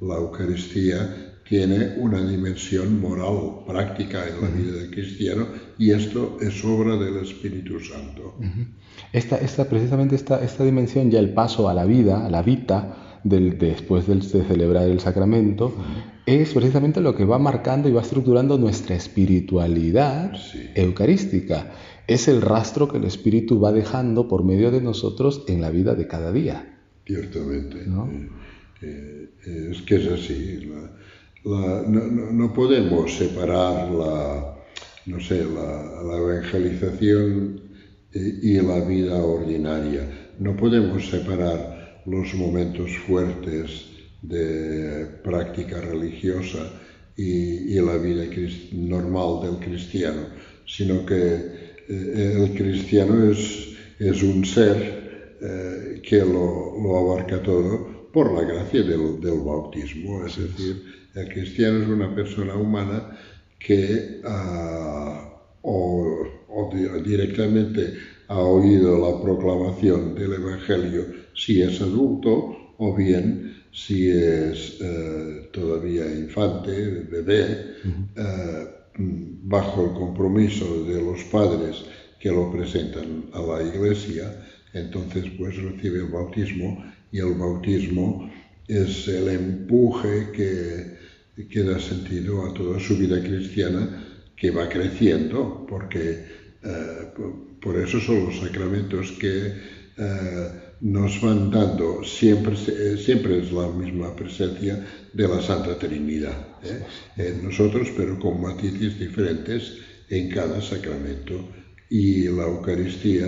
la Eucaristía tiene una dimensión moral, práctica en la vida del cristiano y esto es obra del Espíritu Santo. esta, esta, precisamente esta, esta dimensión, ya el paso a la vida, a la vida, del, después de celebrar el sacramento, es precisamente lo que va marcando y va estructurando nuestra espiritualidad eucarística. Es el rastro que el Espíritu va dejando por medio de nosotros en la vida de cada día. Ciertamente. Eh, eh, es que es así. La, no, podemos separar la, no sé, la, la evangelización y, la vida ordinaria. No podemos separar los momentos fuertes de práctica religiosa y, y la vida normal del cristiano, sino que eh, el cristiano es, es un ser eh, que lo, lo, abarca todo por la gracia del, del bautismo, es decir, el cristiano es una persona humana que o, directamente ha oído la proclamación del Evangelio si es adulto o bien si es eh, todavía infante, bebé, eh, bajo el compromiso de los padres que lo presentan a la iglesia, entonces pues recibe el bautismo y el bautismo es el empuje que que da sentido a toda su vida cristiana que va creciendo, porque eh, por eso son los sacramentos que eh, nos van dando, siempre, siempre es la misma presencia de la Santa Trinidad, ¿eh? en nosotros, pero con matices diferentes en cada sacramento. Y la Eucaristía,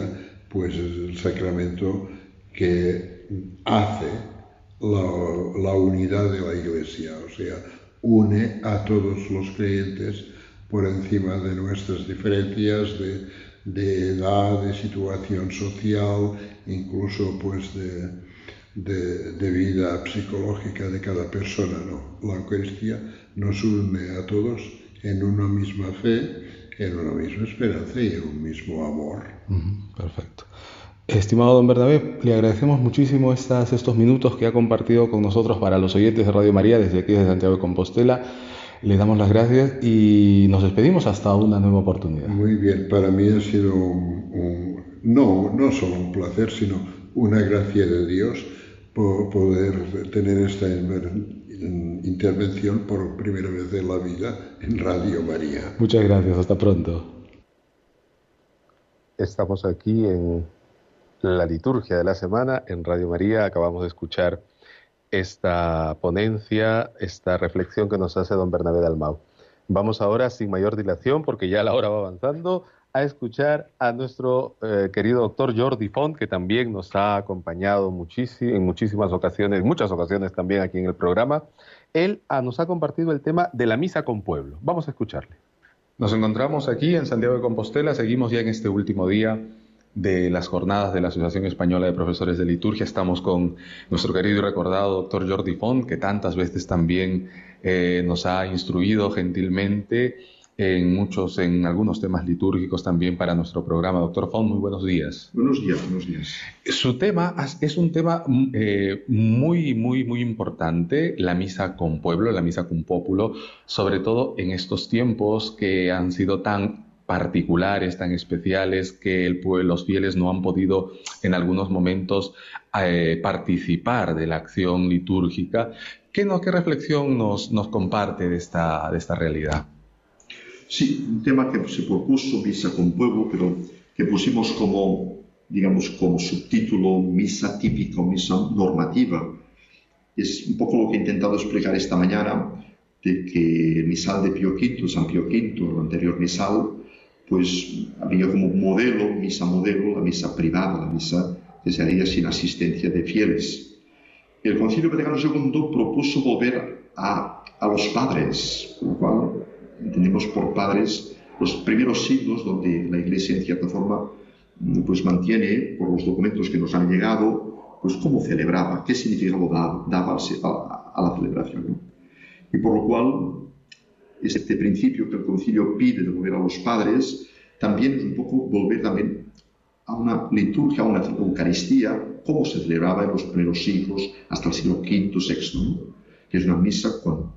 pues es el sacramento que hace la, la unidad de la Iglesia, o sea, une a todos los creyentes por encima de nuestras diferencias de, edad, de situación social, incluso pues de, de, de, vida psicológica de cada persona. ¿no? La Eucaristía nos une a todos en una misma fe, en una misma esperanza y en un mismo amor. Perfecto. Estimado don Bernabé, le agradecemos muchísimo estas, estos minutos que ha compartido con nosotros para los oyentes de Radio María desde aquí, desde Santiago de Compostela. Le damos las gracias y nos despedimos hasta una nueva oportunidad. Muy bien, para mí ha sido un, no, no solo un placer, sino una gracia de Dios por poder tener esta intervención por primera vez en la vida en Radio María. Muchas gracias, hasta pronto. Estamos aquí en la liturgia de la semana en Radio María. Acabamos de escuchar esta ponencia, esta reflexión que nos hace don Bernabé Dalmau. Vamos ahora, sin mayor dilación, porque ya la hora va avanzando, a escuchar a nuestro eh, querido doctor Jordi Font, que también nos ha acompañado en muchísimas ocasiones, muchas ocasiones también aquí en el programa. Él ah, nos ha compartido el tema de la misa con pueblo. Vamos a escucharle. Nos encontramos aquí en Santiago de Compostela, seguimos ya en este último día de las jornadas de la Asociación Española de Profesores de Liturgia. Estamos con nuestro querido y recordado doctor Jordi Font, que tantas veces también eh, nos ha instruido gentilmente en muchos, en algunos temas litúrgicos también para nuestro programa. Doctor Font, muy buenos días. Buenos días, buenos días. Su tema es un tema eh, muy, muy, muy importante, la misa con pueblo, la misa con pópulo, sobre todo en estos tiempos que han sido tan particulares, tan especiales, que el, los fieles no han podido en algunos momentos eh, participar de la acción litúrgica. ¿Qué, no, qué reflexión nos, nos comparte de esta, de esta realidad? Sí, un tema que se propuso, Misa con Pueblo, pero que pusimos como, digamos, como subtítulo Misa típica o Misa normativa. Es un poco lo que he intentado explicar esta mañana, de que el misal de Pío V, San Pío V, el anterior misal, pues había como modelo, misa modelo, la misa privada, la misa que se haría sin asistencia de fieles. El Concilio Vaticano II propuso volver a, a los padres, por lo cual entendemos por padres los primeros siglos donde la Iglesia en cierta forma pues mantiene por los documentos que nos han llegado pues cómo celebraba, qué significado daba, daba a, a, la celebración. Y por lo cual este principio que el concilio pide de volver a los padres, también es un poco volver también a una liturgia, a una Eucaristía, como se celebraba en los primeros siglos, hasta el siglo V, VI, que es una misa con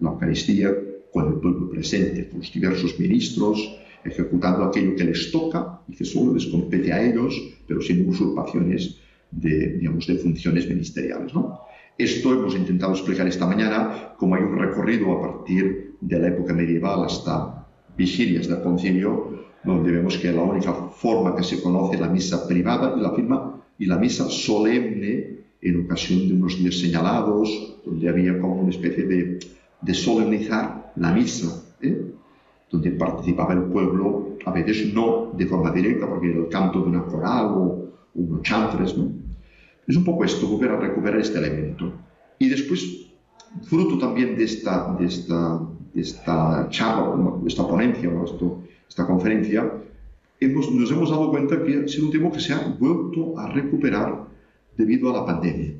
la Eucaristía, con el pueblo presente, con los diversos ministros, ejecutando aquello que les toca y que solo les compete a ellos, pero sin usurpaciones de, digamos, de funciones ministeriales. ¿no? Esto hemos intentado explicar esta mañana, como hay un recorrido a partir de la época medieval hasta vigilias del concilio, donde vemos que la única forma que se conoce es la misa privada y la, firma, y la misa solemne en ocasión de unos días señalados, donde había como una especie de, de solemnizar la misa, ¿eh? donde participaba el pueblo, a veces no de forma directa, porque era el canto de una coral o unos chantres, ¿no? Es un poco esto, volver a recuperar este elemento. Y después, fruto también de esta, de esta, esta charla, esta ponencia, esto, esta conferencia, hemos, nos hemos dado cuenta que ha sido un tema que se ha vuelto a recuperar debido a la pandemia.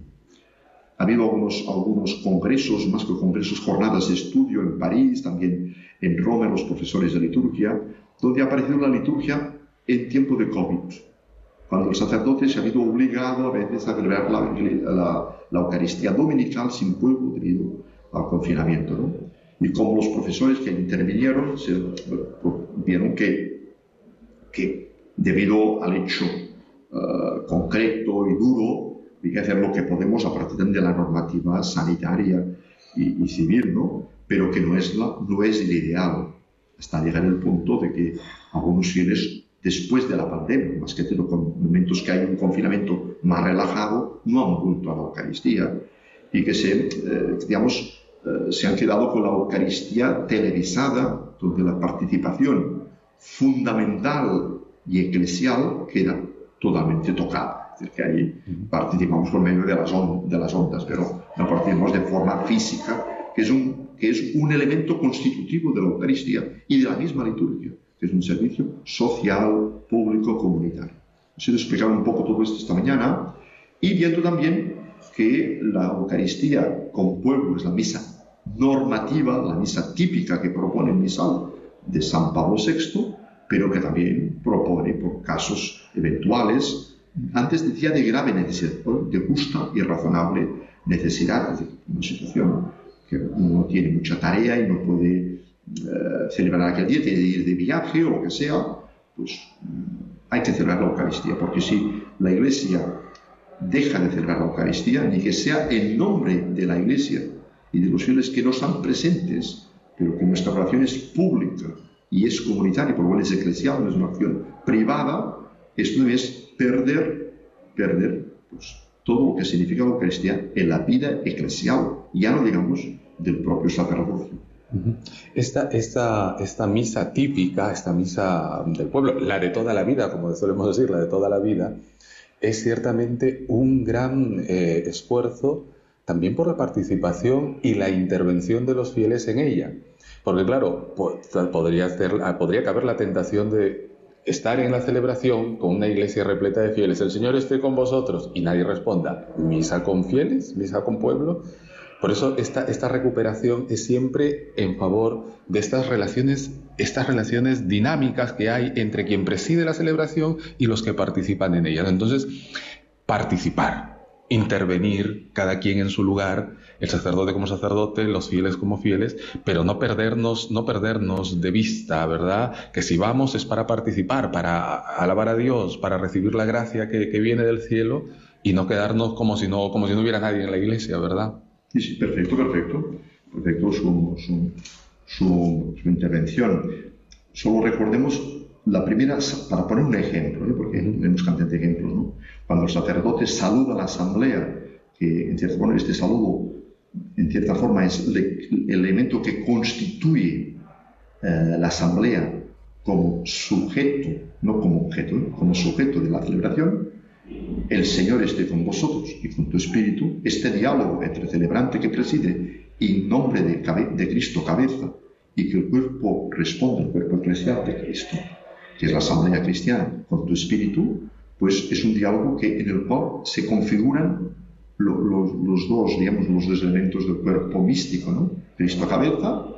Ha habido algunos, algunos congresos, más que congresos, jornadas de estudio en París, también en Roma, los profesores de liturgia, donde ha aparecido la liturgia en tiempo de COVID cuando el sacerdote se ha visto obligado a veces a celebrar la, Eucaristía dominical sin pueblo debido al confinamiento. ¿no? Y como los profesores que intervinieron se, vieron que, que debido al hecho uh, concreto y duro, hay que hacer lo que podemos a partir de la normativa sanitaria y, y civil, ¿no? pero que no es, la, no es el ideal, hasta llegar al punto de que algunos fieles después de la pandemia, más que con momentos que hay un confinamiento más relajado, no han vuelto a la Eucaristía y que se, eh, digamos, eh, se han quedado con la Eucaristía televisada, donde la participación fundamental y eclesial queda totalmente tocada. Es decir, que ahí participamos por medio de las, de las ondas, pero no participamos de forma física, que es, un, que es un elemento constitutivo de la Eucaristía y de la misma liturgia que es un servicio social, público, comunitario. Se explicar un poco todo esto esta mañana y viendo también que la Eucaristía con pueblo es la misa normativa, la misa típica que propone el misal de San Pablo VI, pero que también propone por casos eventuales, antes decía de grave necesidad, de justa y razonable necesidad, es decir, una situación que uno tiene mucha tarea y no puede eh, celebrar aquel día, tiene que ir de viaje o lo que sea, pues mm, hay que celebrar la Eucaristía, porque si la Iglesia deja de celebrar la Eucaristía, ni que sea en nombre de la Iglesia y de fieles que no están presentes, pero que nuestra oración es pública y es comunitaria, por lo cual es eclesial, no es una acción privada, esto es perder, perder pues, todo lo que significa la Eucaristía en la vida eclesial, ya no digamos del propio sacerdocio. Esta, esta, esta misa típica, esta misa del pueblo, la de toda la vida, como solemos decir, la de toda la vida, es ciertamente un gran eh, esfuerzo también por la participación y la intervención de los fieles en ella. Porque claro, podría, podría caber la tentación de estar en la celebración con una iglesia repleta de fieles, el Señor esté con vosotros y nadie responda, misa con fieles, misa con pueblo. Por eso esta, esta recuperación es siempre en favor de estas relaciones, estas relaciones dinámicas que hay entre quien preside la celebración y los que participan en ella. Entonces, participar, intervenir cada quien en su lugar, el sacerdote como sacerdote, los fieles como fieles, pero no perdernos, no perdernos de vista, ¿verdad? Que si vamos es para participar, para alabar a Dios, para recibir la gracia que, viene del cielo y no quedarnos como si no, como si no hubiera nadie en la iglesia, ¿verdad? Sí, sí, perfecto, perfecto. Perfecto su, su, intervención. Solo recordemos la primera, para poner un ejemplo, ¿eh? porque tenemos cantidad de ejemplos, ¿no? Cuando el sacerdote saluda a la asamblea, que en cierto modo este saludo en cierta forma es el elemento que constituye eh, la asamblea como sujeto, no como objeto, ¿eh? como sujeto de la celebración, el Señor esté con vosotros y con tu espíritu, este diálogo entre celebrante que preside y nombre de, de Cristo cabeza y que el cuerpo responde, el cuerpo eclesial de Cristo, que es la asamblea cristiana, con tu espíritu, pues es un diálogo que, en el cual se configuran los, dos, digamos, los dos elementos del cuerpo místico, ¿no? Cristo cabeza,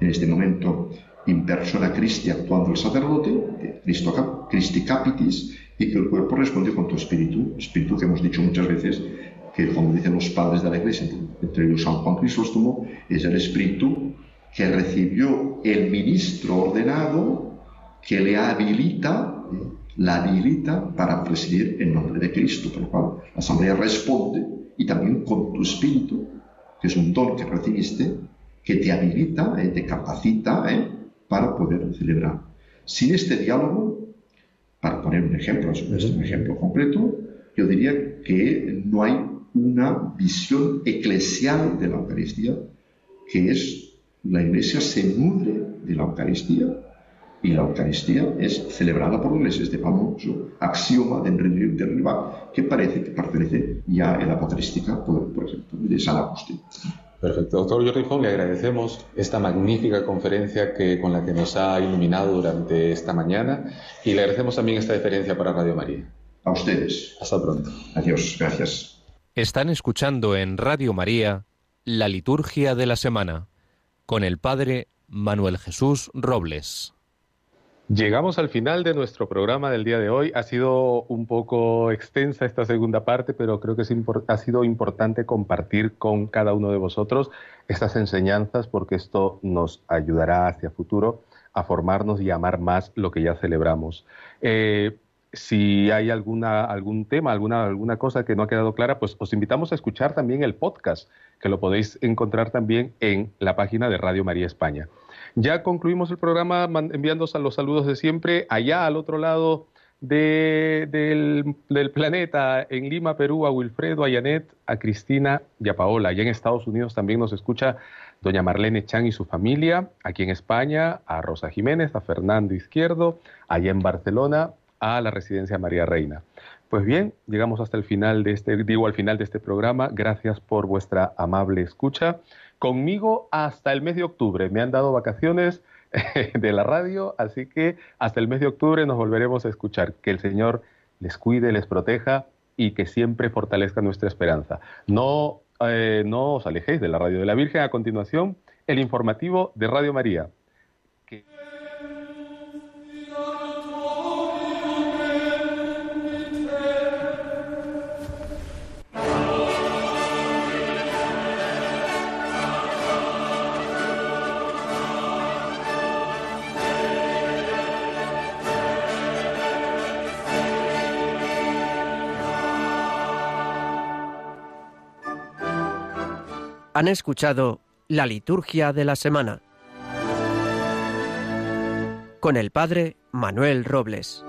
en este momento in persona Christi actuando el sacerdote, Cristo, Christi capitis, y que el cuerpo responde con tu espíritu, espíritu que hemos dicho muchas veces, que como dicen los padres de la iglesia, entre ellos San Juan Crisóstomo, es el espíritu que recibió el ministro ordenado que le habilita, la habilita para presidir en nombre de Cristo, por lo cual la asamblea responde y también con tu espíritu, que es un don que recibiste, que te habilita, eh, te capacita eh, para poder celebrar. Sin este diálogo, para poner un ejemplo, un ejemplo concreto, yo diría que no hay una visión eclesial de la Eucaristía, que es la Iglesia se nutre de la Eucaristía y la Eucaristía es celebrada por la Iglesia, este famoso axioma de derribar que parece que pertenece ya a la patrística, por, ejemplo, de San Agustín. Perfecto. Doctor Jordi le agradecemos esta magnífica conferencia que, con la que nos ha iluminado durante esta mañana y le agradecemos también esta deferencia para Radio María. A ustedes. Hasta pronto. Adiós. Gracias. Están escuchando en Radio María la liturgia de la semana con el Padre Manuel Jesús Robles. Llegamos al final de nuestro programa del día de hoy. Ha sido un poco extensa esta segunda parte, pero creo que ha sido importante compartir con cada uno de vosotros estas enseñanzas porque esto nos ayudará hacia futuro a formarnos y amar más lo que ya celebramos. Eh, si hay algún tema, alguna, alguna cosa que no ha quedado clara, pues os invitamos a escuchar también el podcast, que lo podéis encontrar también en la página de Radio María España. Ya concluimos el programa enviándoos a los saludos de siempre allá al otro lado del, planeta, en Lima, Perú, a Wilfredo, a Janet, a Cristina y a Paola. Allá en Estados Unidos también nos escucha doña Marlene Chan y su familia. Aquí en España, a Rosa Jiménez, a Fernando Izquierdo. Allá en Barcelona, a la residencia María Reina. Pues bien, llegamos hasta el final de este, digo al final de este programa. Gracias por vuestra amable escucha conmigo hasta el mes de octubre. Me han dado vacaciones [LAUGHS] de la radio, así que hasta el mes de octubre nos volveremos a escuchar. Que el Señor les cuide, les proteja y que siempre fortalezca nuestra esperanza. No, eh, no os alejéis de la radio de la Virgen. A continuación, el informativo de Radio María. Han escuchado la liturgia de la semana con el Padre Manuel Robles.